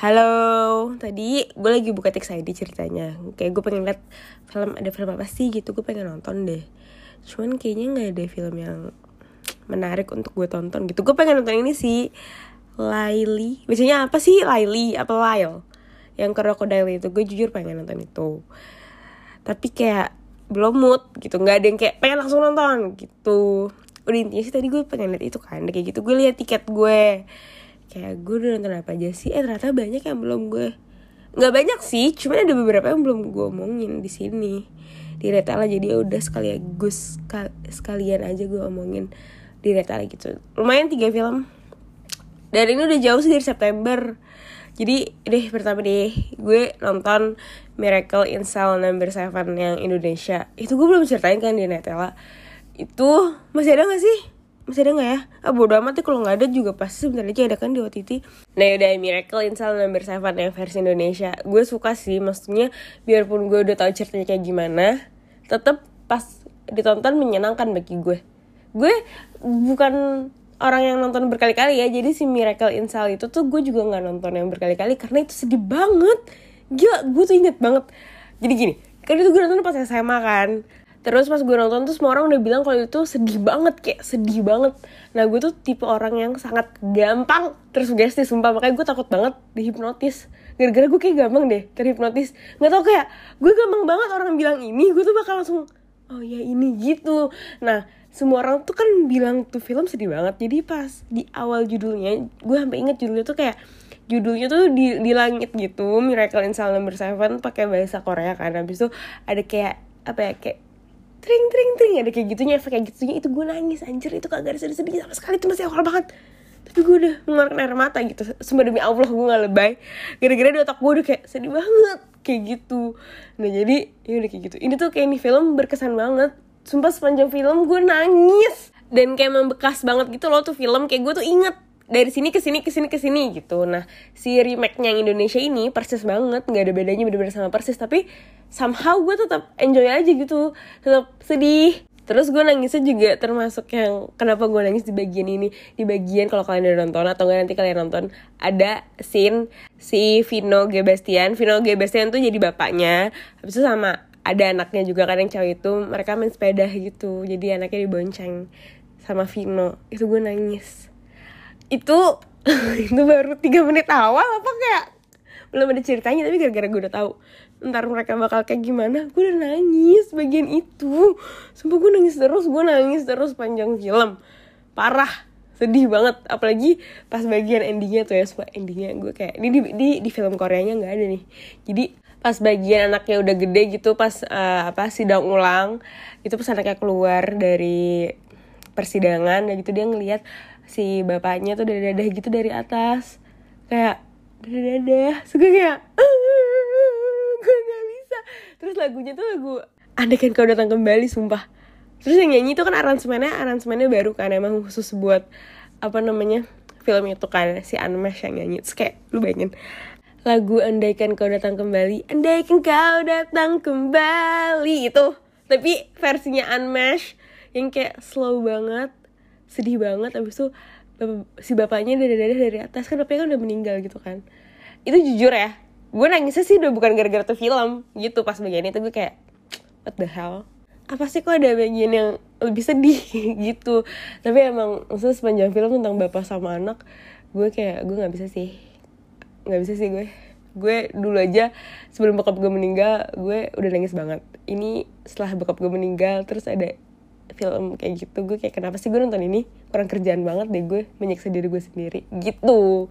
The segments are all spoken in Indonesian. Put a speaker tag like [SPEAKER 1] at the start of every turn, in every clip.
[SPEAKER 1] Halo, tadi gue lagi buka teks ID ceritanya. Kayak gue pengen liat film, ada film apa sih gitu Gue pengen nonton deh. Cuman kayaknya gak ada film yang menarik untuk gue tonton gitu. Gue pengen nonton ini sih Laili. Biasanya apa sih Laili? Apa Lyle? Yang Crocodile itu. Gue jujur pengen nonton itu. Tapi kayak belum mood gitu. Gak ada yang kayak pengen langsung nonton gitu. Udah intinya sih tadi gue pengen liat itu kan. Kayak gitu. Gue liat tiket gue kayak gue udah nonton apa aja sih? Eh ternyata banyak yang belum gue nggak banyak sih cuman ada beberapa yang belum gue omongin di sini. Di retala jadi ya udah sekaligus sekalian aja gue omongin di retala gitu. Lumayan tiga film. Dan ini udah jauh sih dari September. Jadi deh pertama deh gue nonton Miracle in Cell Number 7 yang Indonesia. Itu gue belum ceritain kan di Netela itu masih ada gak sih masih ada nggak ya? Ah bodo amat ya kalau nggak ada juga pasti sebentar lagi ada kan di OTT nah udah Miracle in Cell Number 7 yang versi Indonesia. Gue suka sih maksudnya biarpun gue udah tahu ceritanya kayak gimana tetap pas ditonton menyenangkan bagi gue. Gue bukan orang yang nonton berkali-kali ya jadi si Miracle in Cell itu tuh gue juga nggak nonton yang berkali-kali karena itu sedih banget. Gila gue tuh inget banget. Jadi gini kan itu gue nonton pas SMA kan Terus pas gue nonton tuh semua orang udah bilang kalau itu sedih banget kayak sedih banget. Nah gue tuh tipe orang yang sangat gampang tersugesti sumpah makanya gue takut banget dihipnotis. Gara-gara gue kayak gampang deh terhipnotis. Nggak tau kayak gue gampang banget orang bilang ini gue tuh bakal langsung oh ya ini gitu. Nah semua orang tuh kan bilang tuh film sedih banget. Jadi pas di awal judulnya gue sampai inget judulnya tuh kayak judulnya tuh di, di langit gitu Miracle in Cell Number 7 pakai bahasa Korea kan habis itu ada kayak apa ya kayak tring tring tring. Ada kayak gitunya efek kayak gitunya. Itu gue nangis anjir. Itu kagak ada sedih-sedih sama sekali. Itu masih awal banget. Tapi gue udah mengeluarkan air mata gitu. Semua demi Allah gue gak lebay. Gara-gara di otak gue udah kayak sedih banget. Kayak gitu. Nah jadi ya udah kayak gitu. Ini tuh kayak ini film berkesan banget. Sumpah sepanjang film gue nangis. Dan kayak membekas banget gitu loh tuh film. Kayak gue tuh inget dari sini ke sini ke sini ke sini gitu. Nah, si remake-nya yang Indonesia ini persis banget, nggak ada bedanya bener-bener sama persis, tapi somehow gue tetap enjoy aja gitu, tetap sedih. Terus gue nangisnya juga termasuk yang kenapa gue nangis di bagian ini? Di bagian kalau kalian udah nonton atau nggak nanti kalian nonton Ada scene si Vino Gebastian Vino Gebastian tuh jadi bapaknya. Habis itu sama ada anaknya juga kan yang cewek itu. Mereka main sepeda gitu Jadi anaknya dibonceng sama Vino. Itu gue nangis itu itu baru tiga menit awal apa kayak belum ada ceritanya tapi gara-gara gue udah tahu ntar mereka bakal kayak gimana gue udah nangis bagian itu. Sumpah gue nangis terus gue nangis terus panjang film. Parah sedih banget. Apalagi pas bagian endingnya tuh ya semua endingnya gue kayak ini di, di di film Koreanya nggak ada nih. Jadi pas bagian anaknya udah gede gitu pas uh, apa sidang ulang itu pas anaknya keluar dari persidangan dan gitu dia ngelihat si bapaknya tuh dadah dadah gitu dari atas. Kayak dadah dadah suka kayak gue gak bisa. Terus lagunya tuh lagu kan kau datang kembali sumpah. Terus yang nyanyi itu kan aransemennya aransemennya baru kan emang khusus buat apa namanya film itu kan si Anmesh yang nyanyi. Terus kayak lu bayangin. Lagu andaikan kau datang kembali andaikan kau datang kembali itu. Tapi versinya Unmesh yang kayak slow banget sedih banget abis itu si bapaknya dari dari dari atas kan bapaknya kan udah meninggal gitu kan. Itu jujur ya gue nangisnya sih udah bukan gara-gara tuh film gitu pas bagian itu gue kayak what the hell? Apa sih kok ada bagian yang lebih sedih gitu. Tapi emang maksudnya sepanjang film tentang bapak sama anak gue kayak gue nggak bisa sih. Nggak bisa sih gue. Gue dulu aja sebelum bokap gue meninggal gue udah nangis banget. Ini setelah bokap gue meninggal terus ada film kayak gitu gue kayak kenapa sih gue nonton ini? Kurang kerjaan banget deh gue menyiksa diri gue sendiri. Gitu.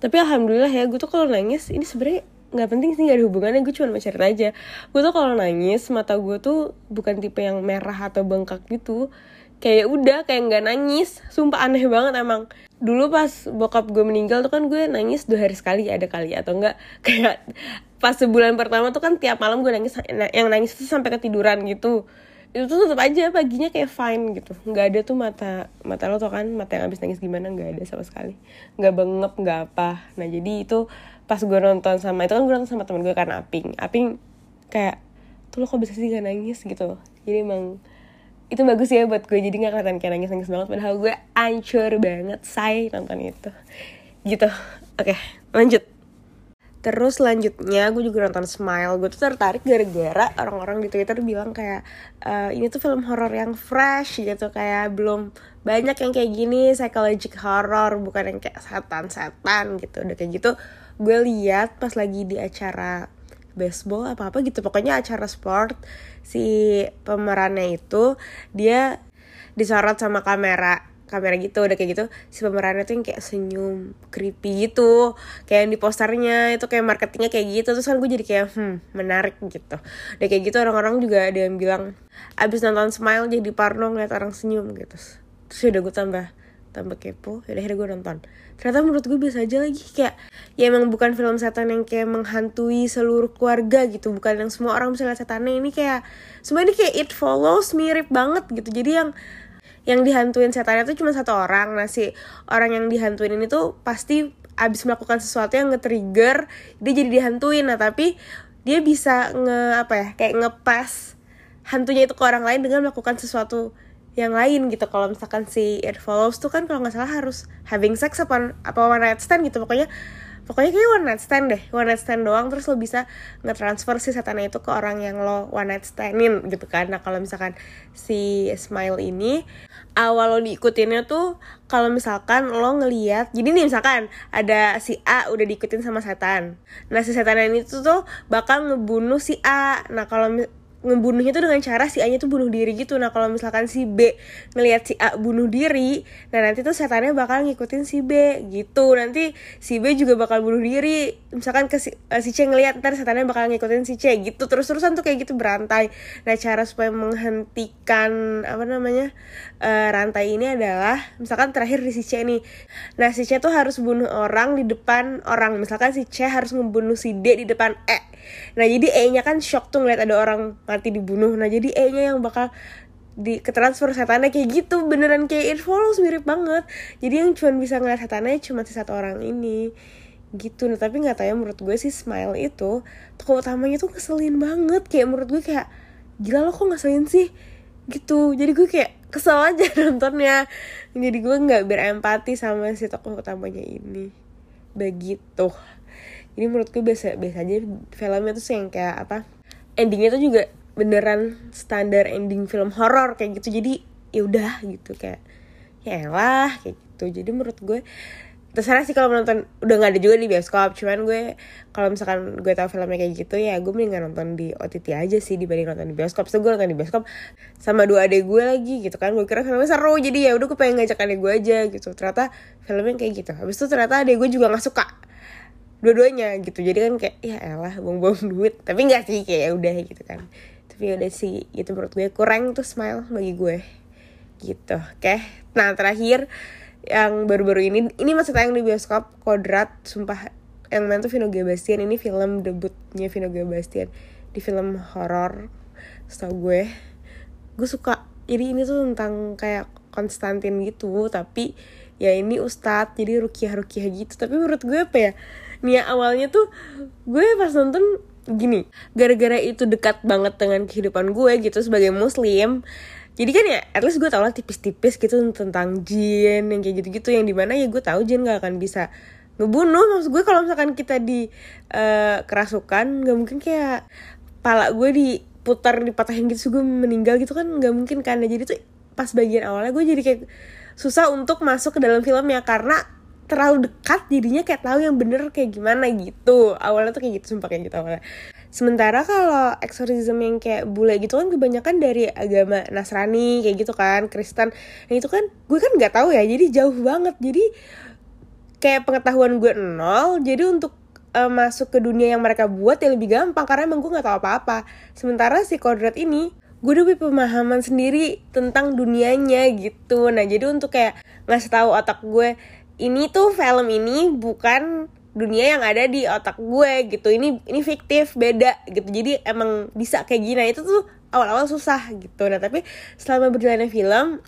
[SPEAKER 1] Tapi alhamdulillah ya gue tuh kalau nangis ini sebenarnya nggak penting sih nggak ada hubungannya gue cuma mau cerita aja. Gue tuh kalau nangis mata gue tuh bukan tipe yang merah atau bengkak gitu. Kayak udah kayak nggak nangis. Sumpah aneh banget emang. Dulu pas bokap gue meninggal tuh kan gue nangis dua hari sekali ada kali atau enggak kayak pas sebulan pertama tuh kan tiap malam gue nangis yang nangis tuh sampai ketiduran gitu itu tuh tetap aja paginya kayak fine gitu. Nggak ada tuh mata mata lo tuh kan mata yang habis nangis gimana nggak ada sama sekali. Nggak bengep nggak apa. Nah jadi itu pas gue nonton sama itu kan gue nonton sama temen gue karena aping. Aping kayak tuh lo kok bisa sih gak nangis? gitu. Jadi emang itu bagus ya buat gue jadi nggak kelihatan kayak nangis nangis banget. Padahal gue ancur banget say nonton itu. Gitu. Oke lanjut Terus selanjutnya gue juga nonton Smile. Gue tuh tertarik gara-gara orang-orang di Twitter bilang kayak e, Ini tuh film horor yang fresh gitu. Kayak belum banyak yang kayak gini Psychological horror Bukan yang kayak setan-setan gitu. Udah kayak gitu gue lihat pas lagi di acara baseball apa-apa gitu. Pokoknya acara sport Si pemerannya itu Dia disorot sama kamera kamera gitu udah kayak gitu si pemerannya tuh yang kayak senyum creepy gitu. Kayak yang di posternya itu kayak marketingnya kayak gitu. Terus kan gue jadi kayak hmm menarik gitu. Udah kayak gitu orang-orang juga ada yang bilang abis nonton Smile jadi parno ngeliat orang senyum gitu. Terus udah gue tambah tambah kepo ya akhirnya gue nonton. Ternyata menurut gue biasa aja lagi kayak ya emang bukan film setan yang kayak menghantui seluruh keluarga gitu bukan yang semua orang bisa lihat setannya. Ini kayak semua ini kayak it follows mirip banget gitu. Jadi yang yang dihantuin setannya tuh cuma satu orang. Nah si orang yang dihantuin ini tuh pasti abis melakukan sesuatu yang nge-trigger dia jadi dihantuin. Nah tapi dia bisa nge apa ya kayak ngepas hantunya itu ke orang lain dengan melakukan sesuatu yang lain gitu. Kalau misalkan si It Follows tuh kan kalau nggak salah harus having sex apa apa one night stand gitu. Pokoknya pokoknya kayak one night stand deh. One night stand doang terus lo bisa nge-transfer si setannya itu ke orang yang lo one night standin gitu kan. Nah kalau misalkan si Smile ini awal lo diikutinnya tuh kalau misalkan lo ngeliat jadi nih misalkan ada si A udah diikutin sama setan. Nah si setan ini tuh tuh bakal ngebunuh si A. Nah kalau ngebunuhnya tuh dengan cara si A nya tuh bunuh diri gitu. Nah kalau misalkan si B ngelihat si A bunuh diri nah nanti tuh setannya bakal ngikutin si B gitu. Nanti si B juga bakal bunuh diri. Misalkan ke si, uh, si C ngelihat ntar setannya bakal ngikutin si C gitu. Terus terusan tuh kayak gitu berantai. Nah cara supaya menghentikan apa namanya uh, rantai ini adalah misalkan terakhir di si C nih. Nah si C tuh harus bunuh orang di depan orang. Misalkan si C harus membunuh si D di depan E nah jadi E nya kan shock tuh ngeliat ada orang mati dibunuh. Nah jadi E nya yang bakal di ketransfer setannya kayak gitu. Beneran kayak it follows mirip banget. Jadi yang cuma bisa ngeliat setannya cuma si satu orang ini. Gitu. Nah tapi nggak tahu ya menurut gue sih smile itu tokoh utamanya tuh ngeselin banget. Kayak menurut gue kayak gila lo kok ngeselin sih? Gitu. Jadi gue kayak kesel aja nontonnya. Jadi gue nggak berempati sama si tokoh utamanya ini. Begitu jadi menurut gue biasa biasa aja filmnya tuh yang kayak apa endingnya tuh juga beneran standar ending film horor kayak gitu. Jadi ya udah gitu kayak ya elah kayak gitu. Jadi menurut gue terserah sih kalau menonton udah nggak ada juga di bioskop. Cuman gue kalau misalkan gue tahu filmnya kayak gitu ya gue mendingan nonton di OTT aja sih dibanding nonton di bioskop. So gue nonton di bioskop sama dua adik gue lagi gitu kan. Gue kira filmnya seru jadi ya udah gue pengen ngajak adik gue aja gitu. Ternyata filmnya kayak gitu. Habis itu ternyata adik gue juga nggak suka dua-duanya gitu. Jadi kan kayak ya elah buang-buang duit. Tapi nggak sih kayak ya udah gitu kan. Tapi ya udah sih gitu menurut gue. Kurang tuh smile bagi gue. Gitu. Oke. Nah terakhir yang baru-baru ini ini masih tayang di bioskop Kodrat sumpah. Yang main tuh Vino Bastian ini film debutnya Vino Bastian di film horor setahu gue. Gue suka. Jadi ini tuh tentang kayak Konstantin gitu tapi ya ini ustadz jadi rukiah rukiah gitu. Tapi menurut gue apa ya nih awalnya tuh gue pas nonton gini gara-gara itu dekat banget dengan kehidupan gue gitu sebagai muslim. Jadi kan ya at least gue tau lah tipis-tipis gitu tentang jin yang kayak gitu-gitu yang di mana ya gue tahu jin gak akan bisa ngebunuh. Maksud gue kalau misalkan kita di uh, kerasukan nggak mungkin kayak pala gue diputar dipatahin gitu gue meninggal gitu kan nggak mungkin kan. Jadi tuh pas bagian awalnya gue jadi kayak susah untuk masuk ke dalam filmnya karena terlalu dekat jadinya kayak tahu yang bener kayak gimana gitu awalnya tuh kayak gitu sumpah kayak gitu awalnya Sementara kalau exorcism yang kayak bule gitu kan kebanyakan dari agama Nasrani kayak gitu kan, Kristen. Yang itu kan gue kan nggak tahu ya, jadi jauh banget. Jadi kayak pengetahuan gue nol. Jadi untuk uh, masuk ke dunia yang mereka buat ya lebih gampang karena emang gue nggak tahu apa-apa. Sementara si kodrat ini gue udah punya pemahaman sendiri tentang dunianya gitu. Nah jadi untuk kayak ngasih tahu otak gue ini tuh film ini bukan dunia yang ada di otak gue gitu. Ini ini fiktif beda gitu. Jadi emang bisa kayak gini. Nah, itu tuh awal-awal susah gitu. Nah tapi selama berjalannya film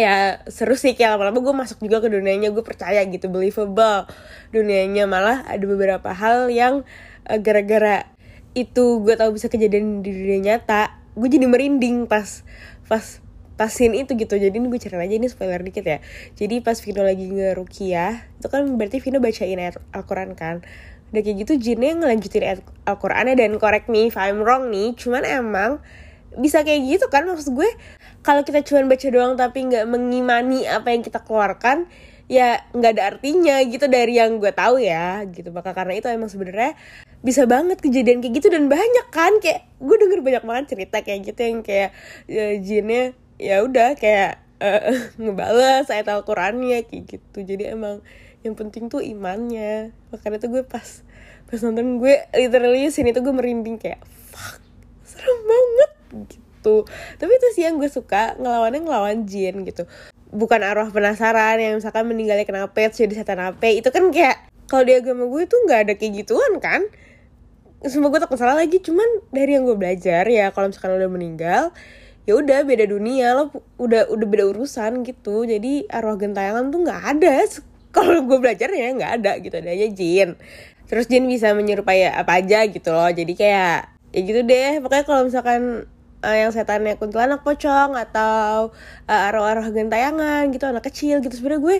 [SPEAKER 1] ya seru sih. Kayak lama-lama gue masuk juga ke dunianya. Gue percaya gitu believable. Dunianya malah ada beberapa hal yang uh, gara-gara itu gue tahu bisa kejadian di dunia nyata gue jadi merinding pas pas pasin itu gitu. Jadi ini gue cerita aja ini spoiler dikit ya. Jadi pas Vino lagi ngerukiah itu kan berarti Vino bacain ayat Al-Quran kan. Udah kayak gitu jinnya ngelanjutin Al-Qur'annya. Dan correct me if I'm wrong nih cuman emang bisa kayak gitu kan maksud gue. Kalau kita cuma baca doang tapi nggak mengimani apa yang kita keluarkan ya nggak ada artinya gitu dari yang gue tahu ya gitu. Maka karena itu emang sebenarnya bisa banget kejadian kayak gitu. Dan banyak kan kayak gue denger banyak banget cerita kayak gitu yang kayak ya, jinnya ya udah kayak uh, ngebales ayat Al-Qurannya kayak gitu. Jadi emang yang penting tuh imannya. Makanya tuh gue pas pas nonton gue literally sini tuh gue merinding kayak fuck serem banget gitu. Tapi itu sih yang gue suka ngelawannya ngelawan jin gitu. Bukan arwah penasaran yang misalkan meninggalnya kena pet jadi setan apa itu kan kayak kalau di agama gue tuh nggak ada kayak gituan kan? Semua gue takut salah lagi cuman dari yang gue belajar ya kalau misalkan udah meninggal ya udah beda dunia lo udah udah beda urusan gitu. Jadi arwah gentayangan tuh nggak ada. Kalau gue belajar ya nggak ada gitu ada aja jin. Terus jin bisa menyerupai apa aja gitu loh. Jadi kayak ya gitu deh. Pokoknya kalau misalkan uh, yang setannya kuntilanak pocong atau uh, arwah-arwah gentayangan gitu anak kecil gitu. Sebenarnya gue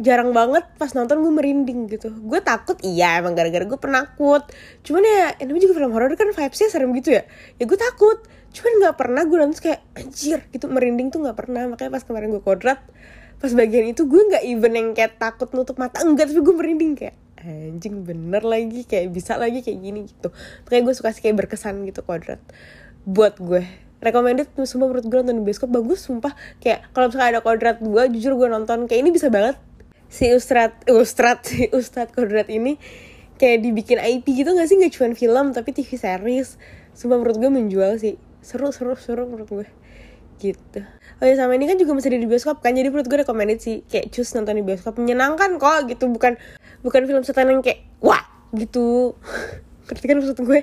[SPEAKER 1] jarang banget pas nonton gue merinding gitu. Gue takut iya emang gara-gara gue penakut. Cuman ya ini juga film horor kan vibesnya serem gitu ya. Ya gue takut. Cuman nggak pernah gue nonton kayak anjir gitu merinding tuh nggak pernah. Makanya pas kemarin gue kodrat pas bagian itu gue nggak even yang kayak takut nutup mata enggak tapi gue merinding kayak anjing bener lagi kayak bisa lagi kayak gini gitu. Makanya gue suka sih kayak berkesan gitu kodrat. Buat gue. Recommended sumpah menurut gue nonton di bioskop bagus sumpah. Kayak kalau misalnya ada kodrat gue jujur gue nonton. Kayak ini bisa banget si Ustad Ustad si Ustad kodrat ini kayak dibikin IP gitu gak sih? Nggak cuma film tapi TV series. Sumpah menurut gue menjual sih. Seru seru seru menurut gue. Gitu. Oh ya sama ini kan juga masih di bioskop kan? Jadi menurut gue recommended sih. Kayak cus nonton di bioskop. Menyenangkan kok gitu. Bukan bukan film setan yang kayak wah! gitu. Ngerti kan maksud gue?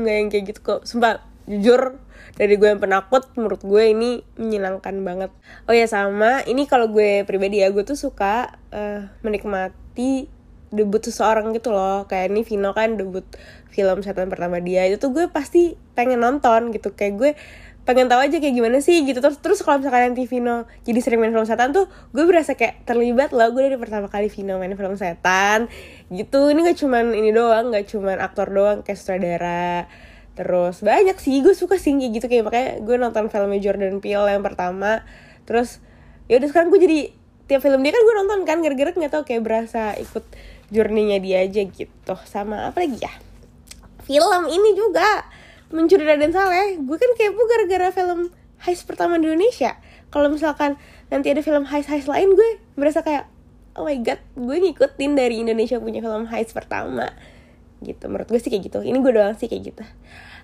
[SPEAKER 1] Nggak yang kayak gitu kok. Sumpah jujur dari gue yang penakut menurut gue ini menyenangkan banget. Oh ya sama. Ini kalau gue pribadi ya gue tuh suka uh, menikmati debut seseorang gitu loh. Kayak ini Vino kan debut film setan pertama dia. Itu tuh gue pasti pengen nonton gitu. Kayak gue pengen tahu aja kayak gimana sih gitu. Terus terus kalau misalkan nanti Vino jadi sering main film setan tuh gue berasa kayak terlibat loh. Gue dari pertama kali Vino main film setan gitu. Ini gak cuman ini doang gak cuman aktor doang kayak sutradara terus banyak sih gue suka sih kayak gitu kayak makanya gue nonton filmnya Jordan Peele yang pertama. Terus ya udah sekarang gue jadi tiap film dia kan gue nonton kan gara-gara nggak tau kayak berasa ikut journey-nya dia aja gitu. Sama apa lagi ya? Film ini juga mencuri Raden Saleh. Gue kan kepo gara-gara film heist pertama di Indonesia. Kalau misalkan nanti ada film heist heist lain gue berasa kayak oh my god gue ngikutin dari Indonesia punya film heist pertama gitu. Menurut gue sih kayak gitu. Ini gue doang sih kayak gitu.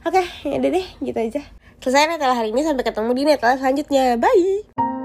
[SPEAKER 1] Oke ya udah deh gitu aja. Selesai Natal hari ini sampai ketemu di Natal selanjutnya. Bye